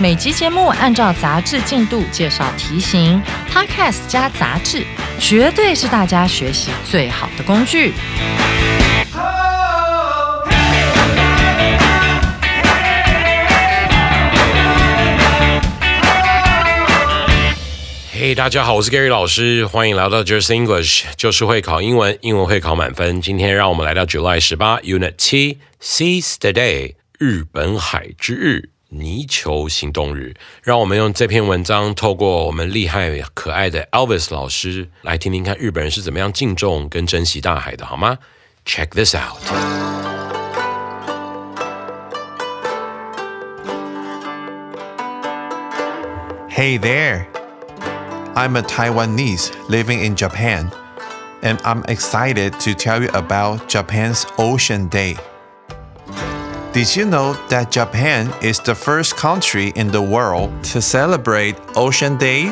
每集节目按照杂志进度介绍题型，Podcast 加杂志，绝对是大家学习最好的工具。嘿，大家好，我是 Gary 老师，欢迎来到 Just English，就是会考英文，英文会考满分。今天让我们来到 July 十八 Unit 七 Seize the Day，日本海之日。泥鳅行动日，让我们用这篇文章，透过我们厉害可爱的 Elvis 老师，来听听看日本人是怎么样敬重跟珍惜大海的，好吗？Check this out. Hey there. I'm a Taiwanese living in Japan, and I'm excited to tell you about Japan's Ocean Day. Did you know that Japan is the first country in the world to celebrate Ocean Day?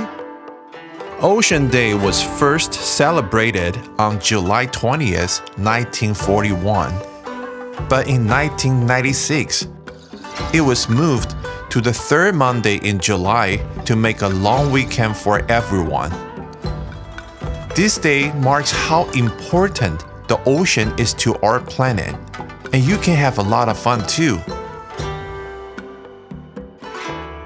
Ocean Day was first celebrated on July 20th, 1941. But in 1996, it was moved to the third Monday in July to make a long weekend for everyone. This day marks how important the ocean is to our planet and you can have a lot of fun too.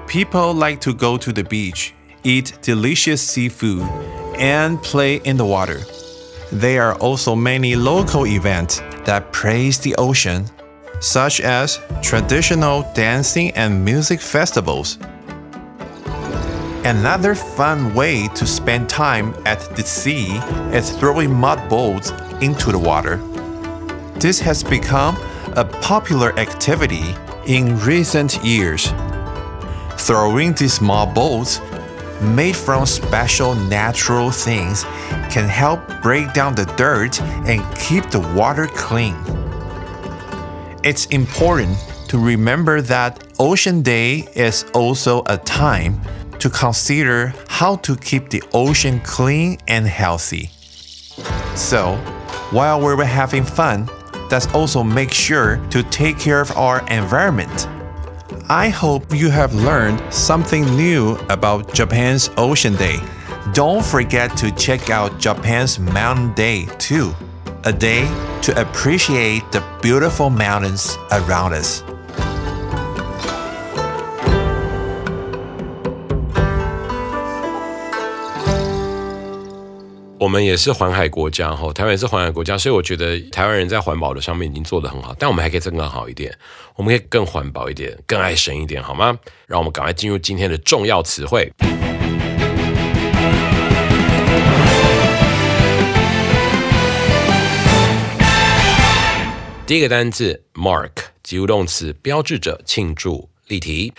People like to go to the beach, eat delicious seafood, and play in the water. There are also many local events that praise the ocean, such as traditional dancing and music festivals. Another fun way to spend time at the sea is throwing mud balls into the water. This has become a popular activity in recent years. Throwing these small balls made from special natural things can help break down the dirt and keep the water clean. It's important to remember that Ocean Day is also a time to consider how to keep the ocean clean and healthy. So, while we're having fun, let's also make sure to take care of our environment. I hope you have learned something new about Japan's Ocean Day. Don't forget to check out Japan's Mountain Day too, a day to appreciate the beautiful mountains around us. 我们也是环海国家哈，台湾也是环海国家，所以我觉得台湾人在环保的上面已经做得很好，但我们还可以更好一点，我们可以更环保一点，更爱神一点，好吗？让我们赶快进入今天的重要词汇。第一个单字 mark 及物动词，标志着、庆祝、例题。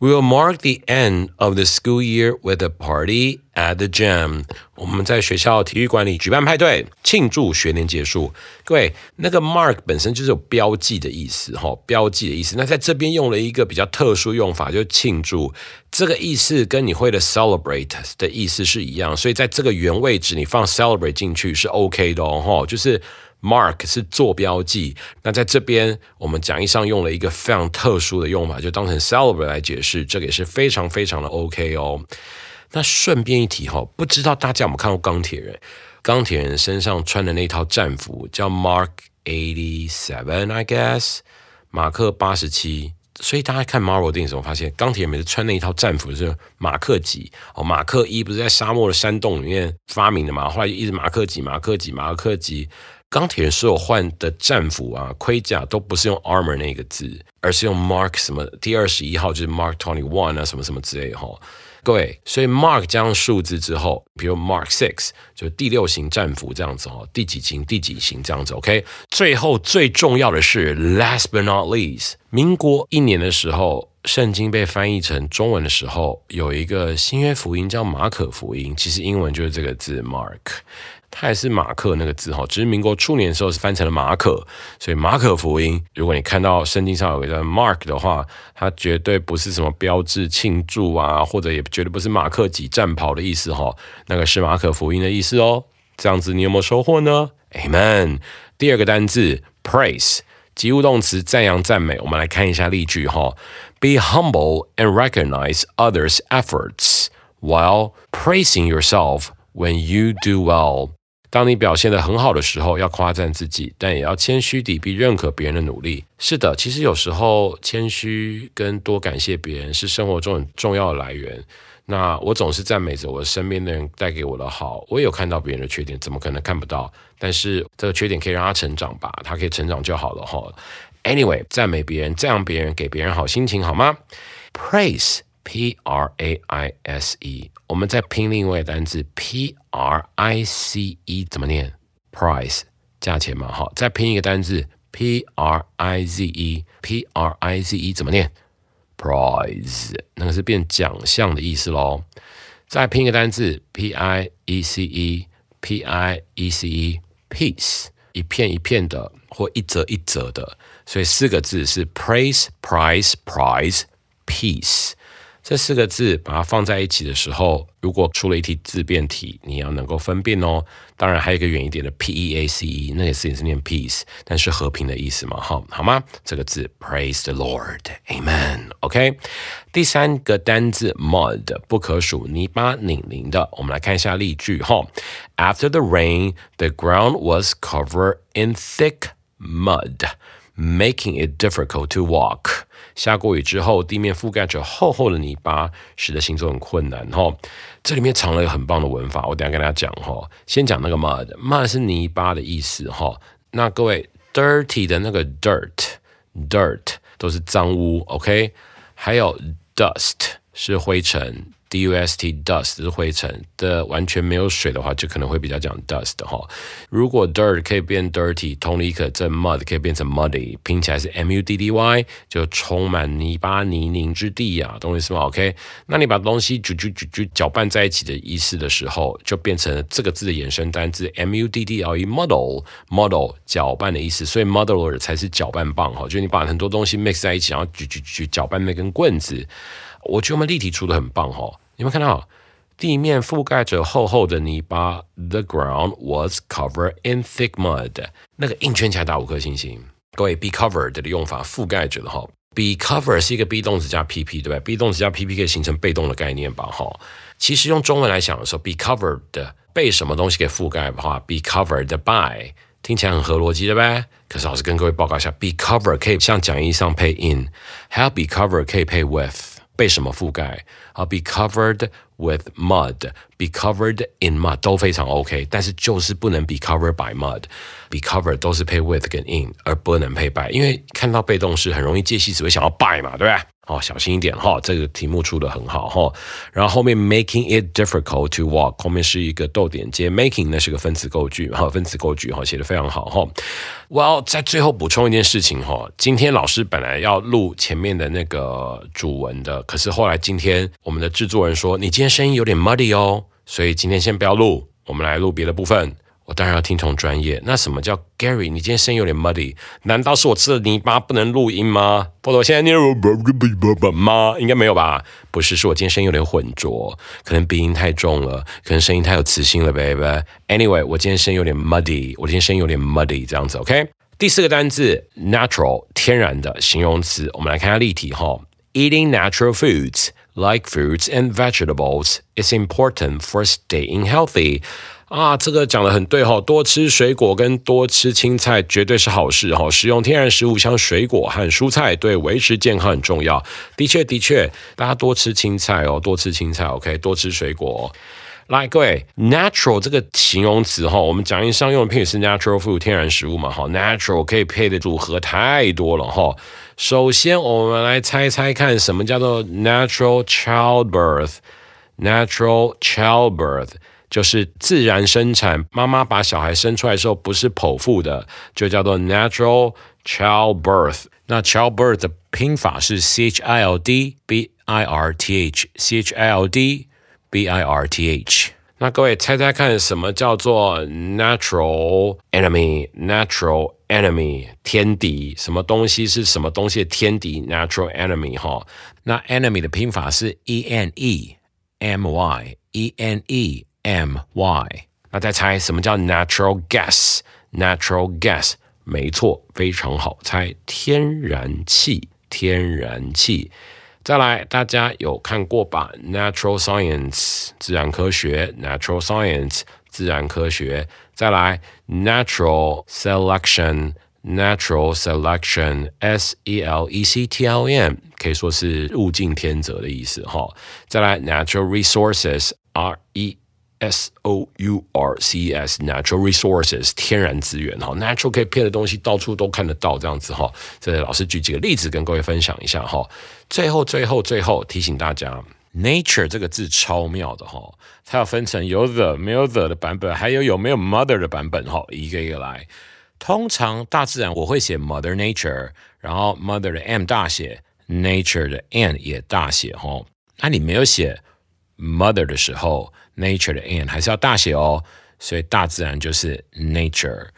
We will mark the end of the school year with a party at the gym。我们在学校体育馆里举办派对，庆祝学年结束。各位，那个 mark 本身就是有标记的意思，哈，标记的意思。那在这边用了一个比较特殊用法，就是庆祝。这个意思跟你会的 celebrate 的意思是一样，所以在这个原位置你放 celebrate 进去是 OK 的哦，就是。Mark 是做标记，那在这边我们讲义上用了一个非常特殊的用法，就当成 celebrate 来解释，这个也是非常非常的 OK 哦。那顺便一提哈，不知道大家有没有看过钢铁人？钢铁人身上穿的那套战服叫 Mark Eighty Seven，I guess，马克八十七。所以大家看 Marvel 电影的时候，发现钢铁人每次穿那一套战服是马克几哦，马克一不是在沙漠的山洞里面发明的嘛？后来就一直马克几、马克几、马克几。钢铁人所有换的战服啊、盔甲都不是用 armor 那个字，而是用 mark 什么第二十一号，就是 mark twenty one 啊，什么什么之类哈。各位，所以 mark 加上数字之后，比如 mark six 就第六型战服这样子哦，第几型、第几型这样子。OK，最后最重要的是 last but not least，民国一年的时候。圣经被翻译成中文的时候，有一个新约福音叫马可福音，其实英文就是这个字 Mark，它也是马克那个字哈，只是民国初年的时候是翻成了马可，所以马可福音，如果你看到圣经上有一个 Mark 的话，它绝对不是什么标志庆祝啊，或者也绝对不是马克几战袍的意思哈，那个是马可福音的意思哦。这样子你有没有收获呢？Amen。第二个单字 praise。及物动词赞扬赞美，我们来看一下例句哈。Be humble and recognize others' efforts while praising yourself when you do well。当你表现得很好的时候，要夸赞自己，但也要谦虚地并认可别人的努力。是的，其实有时候谦虚跟多感谢别人是生活中很重要的来源。那我总是赞美着我身边的人带给我的好，我也有看到别人的缺点，怎么可能看不到？但是这个缺点可以让他成长吧，他可以成长就好了哈。Anyway，赞美别人，赞扬别人，给别人好心情，好吗？Praise P R A I S E，我们再拼另外一个单词 P R I C E，怎么念？Price，价钱嘛，好，再拼一个单词 P R I Z E，P R I Z E 怎么念？Prize，那个是变奖项的意思喽。再拼一个单字，P I E C E，P I E C E，Piece，一片一片的或一折一折的，所以四个字是 Praise，Prize，Prize，Piece。这四个字把它放在一起的时候，如果出了一题自变题，你要能够分辨哦。当然还有一个远一点的 P E A C E，那也是也是念 peace，但是和平的意思嘛，哈，好吗？这个字 Praise the Lord，Amen。OK，第三个单字 mud，不可数，泥巴、拧泞的。我们来看一下例句哈。After the rain, the ground was covered in thick mud, making it difficult to walk. 下过雨之后，地面覆盖着厚厚的泥巴，使得行走很困难。哈，这里面藏了一个很棒的文法，我等下跟大家讲。哈，先讲那个 mud，mud 是泥巴的意思。哈，那各位 dirty 的那个 dirt，dirt 都是脏污。OK，还有 dust 是灰尘。Dust dust 是灰尘的，完全没有水的话，就可能会比较讲 dust 哈。如果 dirt 可以变 dirty，同理可证 mud 可以变成 muddy，拼起来是 m u d d y，就充满泥巴泥泞之地呀，懂我意思吗？OK，那你把东西就就就搅拌在一起的意思的时候，就变成这个字的衍生单字 m u d d l e，model model 搅拌的意思，所以 modeler 才是搅拌棒哈，就你把很多东西 mix 在一起，然后举举举搅拌那根棍子。我觉得我们例题出的很棒哈。有没有看到地面覆盖着厚厚的泥巴？The ground was covered in thick mud。那个硬圈起来打五颗星星。各位，be covered 的用法，覆盖着的哈。be covered 是一个 be 动词加 pp，对不对？be 动词加 pp 可以形成被动的概念吧？哈，其实用中文来想的时候，be covered 被什么东西给覆盖的话，be covered by 听起来很合逻辑的呗。可是老师跟各位报告一下，be covered 可以像讲义上配 in，还有 be covered 可以配 with。被什么覆盖？啊，be covered with mud，be covered in mud 都非常 OK，但是就是不能 be covered by mud，be covered 都是配 with 跟 in，而不能配 by，因为看到被动式很容易介系词会想要 by 嘛，对不对？ 哦，小心一点哈，这个题目出的很好哈。然后后面 making it difficult to walk，后面是一个逗点接 making，那是个分词构句哈，分词构句哈，写的非常好哈。我要在最后补充一件事情哈，今天老师本来要录前面的那个主文的，可是后来今天我们的制作人说你今天声音有点 muddy 哦，所以今天先不要录，我们来录别的部分。我当然要听从专业。那什么叫 Gary？你今天声音有点 muddy，难道是我吃了泥巴不能录音吗？或者我现在念吗？应该没有吧？不是，是我今天声音有点浑浊，可能鼻音太重了，可能声音太有磁性了，baby。Anyway，我今天声音有点 muddy，我今天声音有点 muddy，这样子，OK？第四个单字 natural，天然的形容词，我们来看下例题哈。Eating natural foods like fruits and vegetables is important for staying healthy. 啊，这个讲的很对哈，多吃水果跟多吃青菜绝对是好事哈。食用天然食物像水果和蔬菜，对维持健康很重要。的确，的确，大家多吃青菜哦，多吃青菜，OK，多吃水果。来，各位，natural 这个形容词哈，我们讲义上用的片语是 natural food 天然食物嘛，哈，natural 可以配的组合太多了哈。首先，我们来猜猜看，什么叫做 natural childbirth？natural childbirth。就是自然生产，妈妈把小孩生出来的时候不是剖腹的，就叫做 natural childbirth。那 childbirth 的拼法是 c h i l d b i r t h，c h i l d b i r t h。那各位猜猜看，什么叫做 natural enemy？natural enemy 天敌，什么东西是什么东西的天敌？natural enemy 哈。那 enemy 的拼法是 e n e m y，e n e m y。那再猜什么叫 natural gas？natural gas 没错，非常好猜，天然气，天然气。再来，大家有看过吧？Natural science 自然科学，Natural science 自然科学。再来，Natural selection，Natural selection，S E L E C T L M 可以说是物竞天择的意思哈。再来，Natural resources，R E S O U R C S natural resources 天然资源哈，natural 可以骗的东西到处都看得到这样子哈。这老师举几个例子跟各位分享一下哈。最后最后最后提醒大家，nature 这个字超妙的哈，它要分成有 the 没有 the 的版本，还有有没有 mother 的版本哈，一个一个来。通常大自然我会写 mother nature，然后 mother 的 m 大写，nature 的 n 也大写哈。那你没有写 mother 的时候。Nature 的 n 还是要大写哦，所以大自然就是 nature。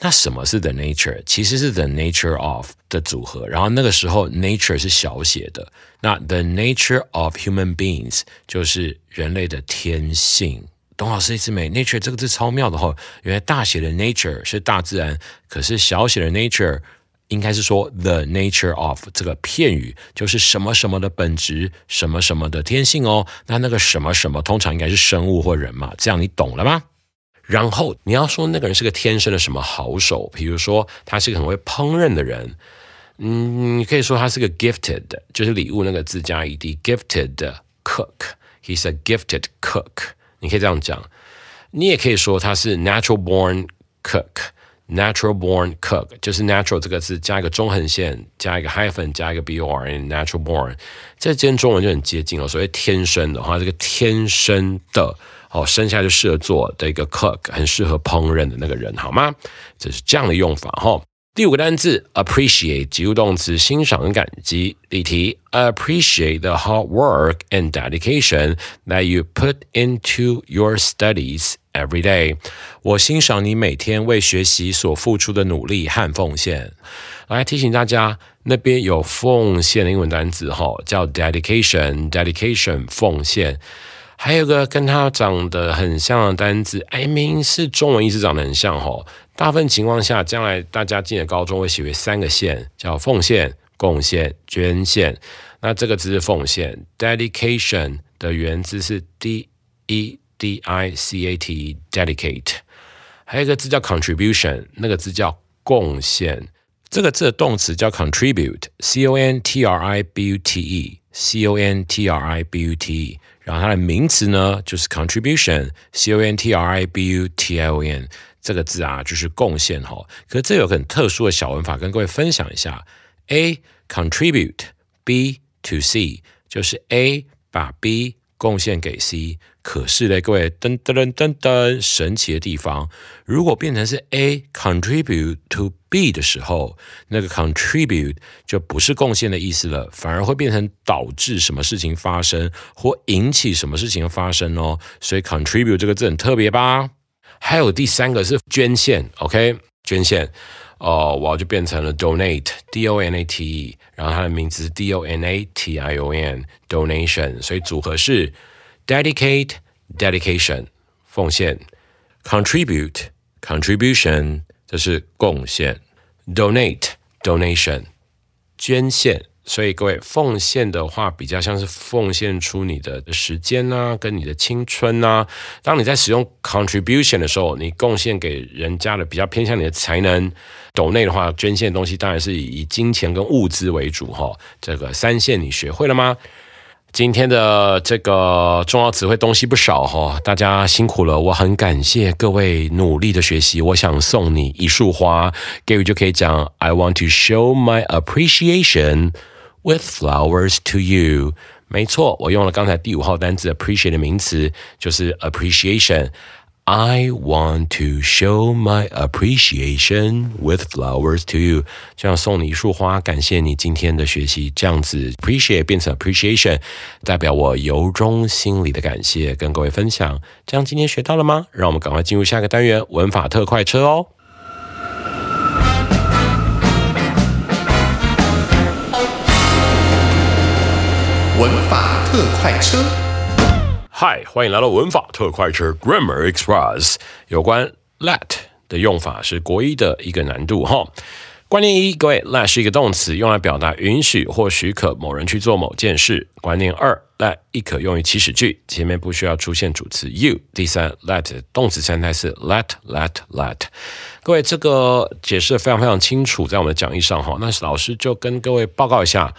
那什么是 the nature？其实是 the nature of 的组合，然后那个时候 nature 是小写的。那 the nature of human beings 就是人类的天性。董老师一直没 nature 这个字超妙的哈，原来大写的 nature 是大自然，可是小写的 nature。应该是说 the nature of 这个片语就是什么什么的本质，什么什么的天性哦。那那个什么什么通常应该是生物或人嘛，这样你懂了吗？然后你要说那个人是个天生的什么好手，比如说他是个很会烹饪的人，嗯，你可以说他是个 gifted，就是礼物那个字加 ed，gifted cook，he's a gifted cook，你可以这样讲。你也可以说他是 natural born cook。Natural born cook 就是 natural 这个字加一个中横线，加一个 hyphen，加一个 b o r n，natural born，这跟中文就很接近哦。所谓天生的话，这个天生的哦，生下来就适合做的一个 cook，很适合烹饪的那个人，好吗？这是这样的用法哈。第五个单词 appreciate 及物动词欣赏感激。例题 appreciate the hard work and dedication that you put into your studies every day。我欣赏你每天为学习所付出的努力和奉献。来提醒大家，那边有奉献的英文单词哈，叫 dedication，dedication 奉献。还有个跟它长得很像的单词，哎，明明是中文意思长得很像哈。大部分情况下，将来大家进了高中会写为三个线，叫奉献、贡献、捐献。那这个字是奉献，dedication 的原字是 d e d i c a t，dedicate。还有一个字叫 contribution，那个字叫贡献。这个字的动词叫 contribute，c o n t r i b u t e，c o n t r i b u t e。然后它的名词呢就是 contribution，c o n t r i b u t i o n。这个字啊，就是贡献哈。可是这有很特殊的小文法，跟各位分享一下。A contribute，B to C，就是 A 把 B 贡献给 C。可是呢，各位噔噔噔噔噔，神奇的地方，如果变成是 A contribute to B 的时候，那个 contribute 就不是贡献的意思了，反而会变成导致什么事情发生，或引起什么事情的发生哦。所以 contribute 这个字很特别吧？还有第三个是捐献，OK，捐献，哦，我就变成了 donate，D O N A T E，然后它的名字是 D O N A T I O N，donation，所以组合是 dedicate，dedication，奉献，contribute，contribution，这是贡献，donate，donation，捐献。所以各位奉献的话，比较像是奉献出你的时间呐，跟你的青春呐。当你在使用 contribution 的时候，你贡献给人家的比较偏向你的才能。斗内的话，捐献东西当然是以金钱跟物资为主哈。这个三线你学会了吗？今天的这个重要词汇东西不少哈，大家辛苦了，我很感谢各位努力的学习。我想送你一束花，Gary 就可以讲 I want to show my appreciation。With flowers to you。没错，我用了刚才第五号单词 appreciate 的名词，就是 appreciation。I want to show my appreciation with flowers to you，这样送你一束花，感谢你今天的学习。这样子 appreciate 变成 appreciation，代表我由衷心里的感谢，跟各位分享。这样今天学到了吗？让我们赶快进入下个单元文法特快车哦。文法特快车。嗨，欢迎来到文法特快车 Grammar Express。有关 let 的用法是国一的一个难度哈。观念一，各位，let 是一个动词，用来表达允许或许可某人去做某件事。观念二，let 亦可用于祈使句，前面不需要出现主词 you。第三，let 动词三态是 let let let。各位，这个解释非常非常清楚，在我们的讲义上哈。那老师就跟各位报告一下。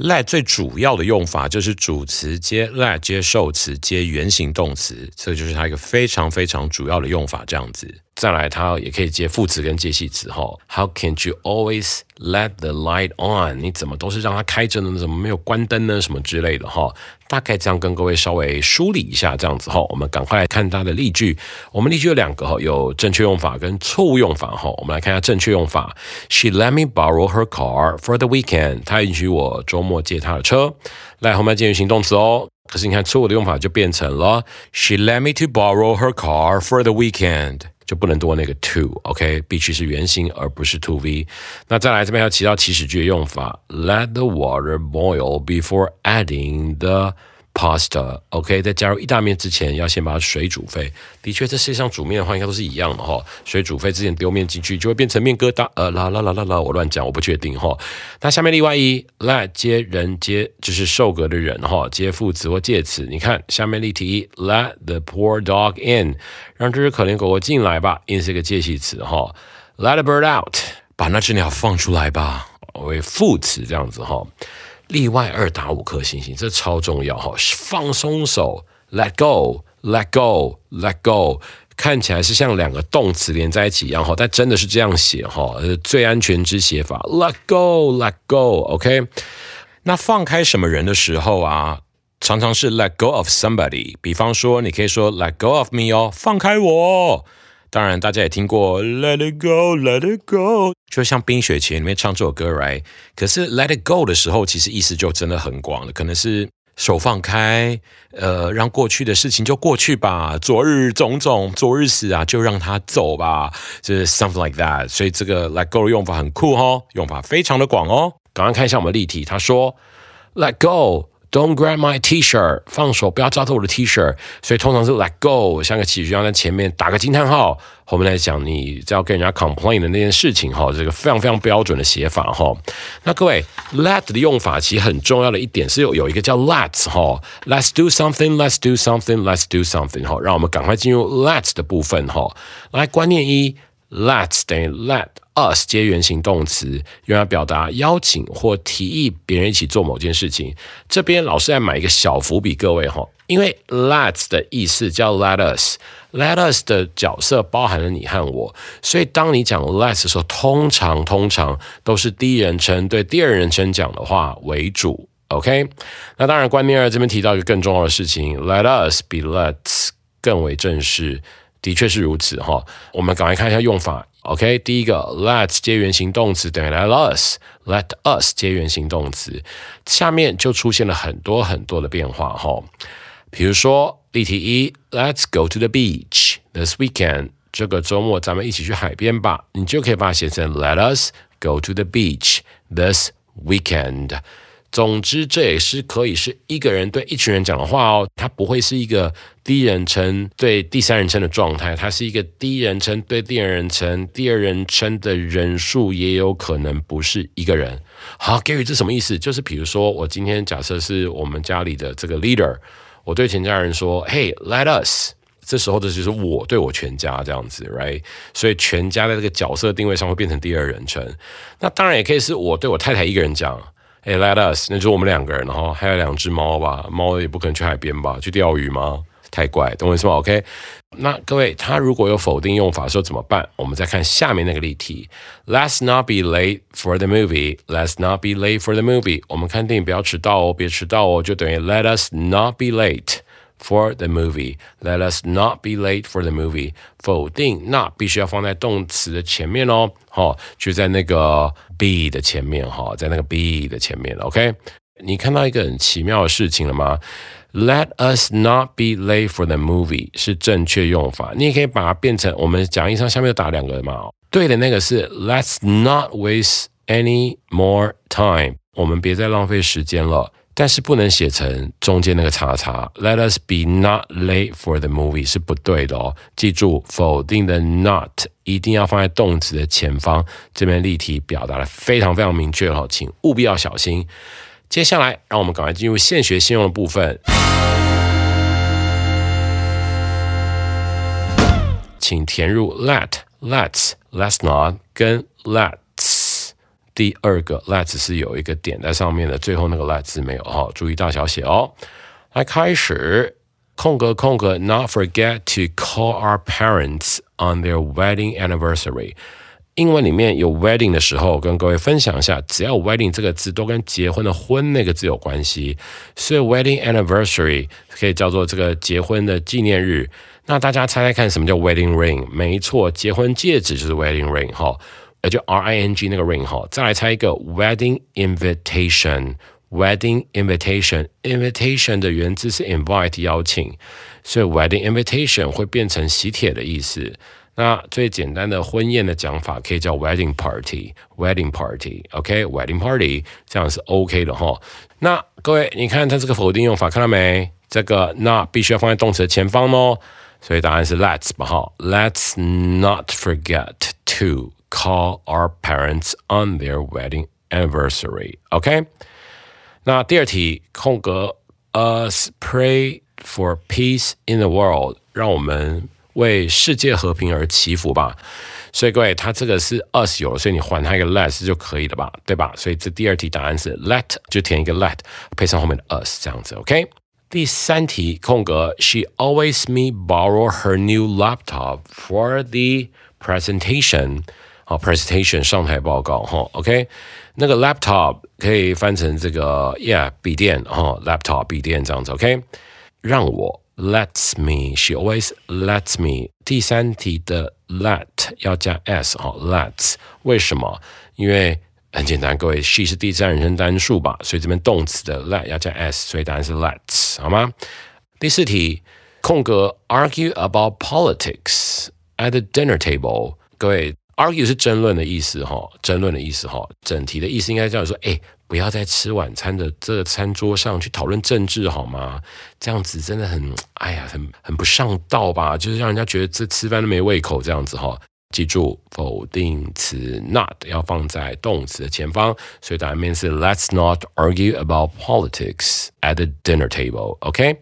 Let 最主要的用法就是主词接 let 接受词接原形动词，这就是它一个非常非常主要的用法，这样子。再来，它也可以接副词跟介系词哈。How can you always let the light on？你怎么都是让它开着呢？怎么没有关灯呢？什么之类的哈。大概这样跟各位稍微梳理一下，这样子哈。我们赶快来看它的例句。我们例句有两个哈，有正确用法跟错误用法哈。我们来看一下正确用法。She let me borrow her car for the weekend。她允许我周末借她的车。来，后面接原形动词哦。可是你看错误的用法就变成了 She let me to borrow her car for the weekend。就不能多那个 to，OK，必须是原形而不是 to v。那再来这边要提到祈使句的用法，Let the water boil before adding the。Pasta，OK，在加入意大面之前，要先把它水煮沸。的确，这世界上煮面的话，应该都是一样的哈。水煮沸之前丢面进去，就会变成面疙瘩。呃，啦啦啦啦啦，我乱讲，我不确定哈。那下面例外一，let 接人接就是受格的人哈，接副词或介词。你看下面例题一，Let the poor dog in，让这只可怜狗狗进来吧。in 是一个介系词哈。Let a bird out，把那只鸟放出来吧，为副词这样子哈。例外二打五颗星星，这超重要哈！放松手，let go，let go，let go，看起来是像两个动词连在一起一样哈，但真的是这样写哈，最安全之写法，let go，let go，OK。那放开什么人的时候啊，常常是 let go of somebody。比方说，你可以说 let go of me 哦，放开我。当然，大家也听过 Let it go, Let it go，就像《冰雪奇缘》里面唱这首歌，right？可是 Let it go 的时候，其实意思就真的很广了，可能是手放开，呃，让过去的事情就过去吧，昨日种种，昨日死啊，就让它走吧，就是 something like that。所以这个 Let go 的用法很酷哦，用法非常的广哦。赶快看一下我们例题，他说 Let go。Don't grab my T-shirt，放手，不要抓住我的 T-shirt。所以通常是 let go，像个祈使要在前面打个惊叹号，后面来讲你要跟人家 complain 的那件事情哈，这个非常非常标准的写法哈。那各位 let 的用法其实很重要的一点是有有一个叫 let's 哈，let's do something，let's do something，let's do something 哈，让我们赶快进入 let's 的部分哈。来，观念一，let's 等于 let。us 接原形动词，用来表达邀请或提议别人一起做某件事情。这边老师来买一个小伏笔，各位哈，因为 let's 的意思叫 let us，let us 的角色包含了你和我，所以当你讲 let's 的时候，通常通常都是第一人称对第二人称讲的话为主。OK，那当然，关念二这边提到一个更重要的事情，let us 比 let's 更为正式，的确是如此哈。我们赶快看一下用法。OK，第一个，let 接原形动词等于 let us，let us 接原形动词，下面就出现了很多很多的变化哈。比如说例题一，Let's go to the beach this weekend，这个周末咱们一起去海边吧，你就可以把它写成 Let us go to the beach this weekend。总之，这也是可以是一个人对一群人讲的话哦，它不会是一个第一人称对第三人称的状态，它是一个第一人称对第二人称，第二人称的人数也有可能不是一个人。好，Gary，这什么意思？就是比如说，我今天假设是我们家里的这个 leader，我对全家人说，Hey，let us，这时候的就是我对我全家这样子，right？所以全家在这个角色定位上会变成第二人称。那当然也可以是我对我太太一个人讲。哎，Let us，那就我们两个人，然后还有两只猫吧。猫也不可能去海边吧，去钓鱼吗？太怪，懂我意思吗？OK。那各位，他如果有否定用法的时候怎么办？我们再看下面那个例题，Let's not be late for the movie. Let's not be late for the movie. 我们看电影不要迟到哦，别迟到哦，就等于 Let us not be late for the movie. Let us not be late for the movie. 否定 not 必须要放在动词的前面哦，好，就在那个 be 的前面哈，在那个 be 的前面，OK。你看到一个很奇妙的事情了吗？Let us not be late for the movie 是正确用法，你也可以把它变成我们讲义上下面打两个嘛。对的那个是 Let's not waste any more time，我们别再浪费时间了。但是不能写成中间那个叉叉。Let us be not late for the movie 是不对的哦。记住，否定的 not 一定要放在动词的前方。这边例题表达的非常非常明确哦，请务必要小心。接下来，让我们赶快进入现学现用的部分。请填入 let、let's、let's not 跟 let。第二个 let's 是有一个点在上面的，最后那个 let's 没有哈，注意大小写哦。来开始，空格空格，not forget to call our parents on their wedding anniversary。英文里面有 wedding 的时候，跟各位分享一下，只要 wedding 这个字都跟结婚的婚那个字有关系，所以 wedding anniversary 可以叫做这个结婚的纪念日。那大家猜猜看，什么叫 wedding ring？没错，结婚戒指就是 wedding ring 哈，也就 R I N G 那个 ring 哈。再来猜一个 wedding invitation，wedding invitation，invitation 的原字是 invite 邀请，所以 wedding invitation 会变成喜帖的意思。那最简单的婚宴的讲法可以叫 wedding party，wedding party，OK，wedding party 这样是 OK 的哈。那各位，你看它这个否定用法看到没？这个那必须要放在动词的前方哦。所以答案是 let's 吧哈。Let's not forget to call our parents on their wedding anniversary，OK。那第二题空格，Us pray for peace in the world，让我们。为世界和平而祈福吧，所以各位，它这个是 us 有了，所以你还它一个 let 就可以了吧，对吧？所以这第二题答案是 let，就填一个 let，配上后面的 us 这样子，OK。第三题空格，She always me borrow her new laptop for the presentation， 好，presentation 上台报告哈，OK。那个 laptop 可以翻成这个，yeah，笔电哈，laptop 笔电这样子，OK。让我。lets me. She always lets me. 第三题的 let 要加 s 哦，lets 为什么？因为很简单，各位，she 是第三人称单数吧，所以这边动词的 let 要加 s，所以答案是 lets，好吗？第四题，空格 argue about politics at the dinner table。各位，argue 是争论的意思哈，争论的意思哈，整题的意思应该叫说，哎。不要在吃晚餐的这餐桌上去讨论政治好吗？这样子真的很，哎呀，很很不上道吧？就是让人家觉得这吃饭都没胃口这样子哈。记住，否定词 not 要放在动词的前方，所以答案面是 Let's not argue about politics at the dinner table. OK。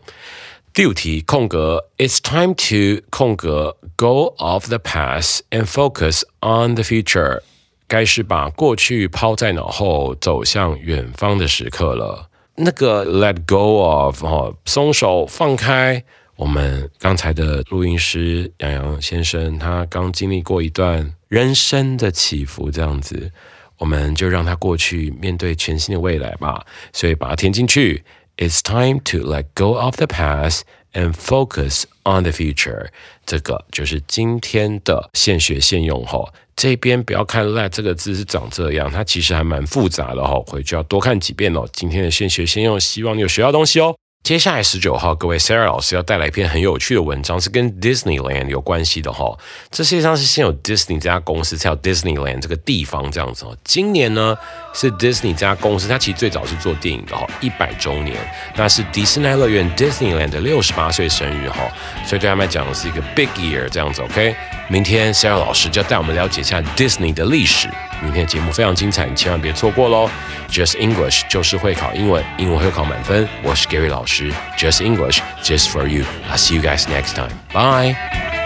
第五题空格，It's time to 空格 go off the past and focus on the future。该是把过去抛在脑后，走向远方的时刻了。那个 let go of 哈，松手放开。我们刚才的录音师杨洋先生，他刚经历过一段人生的起伏，这样子，我们就让他过去，面对全新的未来吧。所以把它填进去。It's time to let go of the past and focus on the future。这个就是今天的现学现用哈。这边不要看 let 这个字是长这样，它其实还蛮复杂的哈，回去要多看几遍哦。今天的现学现用，希望你有学到东西哦。接下来十九号，各位 Sarah 老师要带来一篇很有趣的文章，是跟 Disneyland 有关系的哈。这世界上是先有 Disney 这家公司，才有 Disneyland 这个地方这样子哦。今年呢是 Disney 这家公司，它其实最早是做电影的哈，一百周年，那是迪士尼乐园 Disneyland 的六十八岁生日哈，所以对他们来讲是一个 big year 这样子。OK，明天 Sarah 老师就要带我们了解一下 Disney 的历史。明天的节目非常精彩，你千万别错过喽！Just English 就是会考英文，英文会考满分。我是 Gary 老师，Just English just for you. I'll see you guys next time. Bye.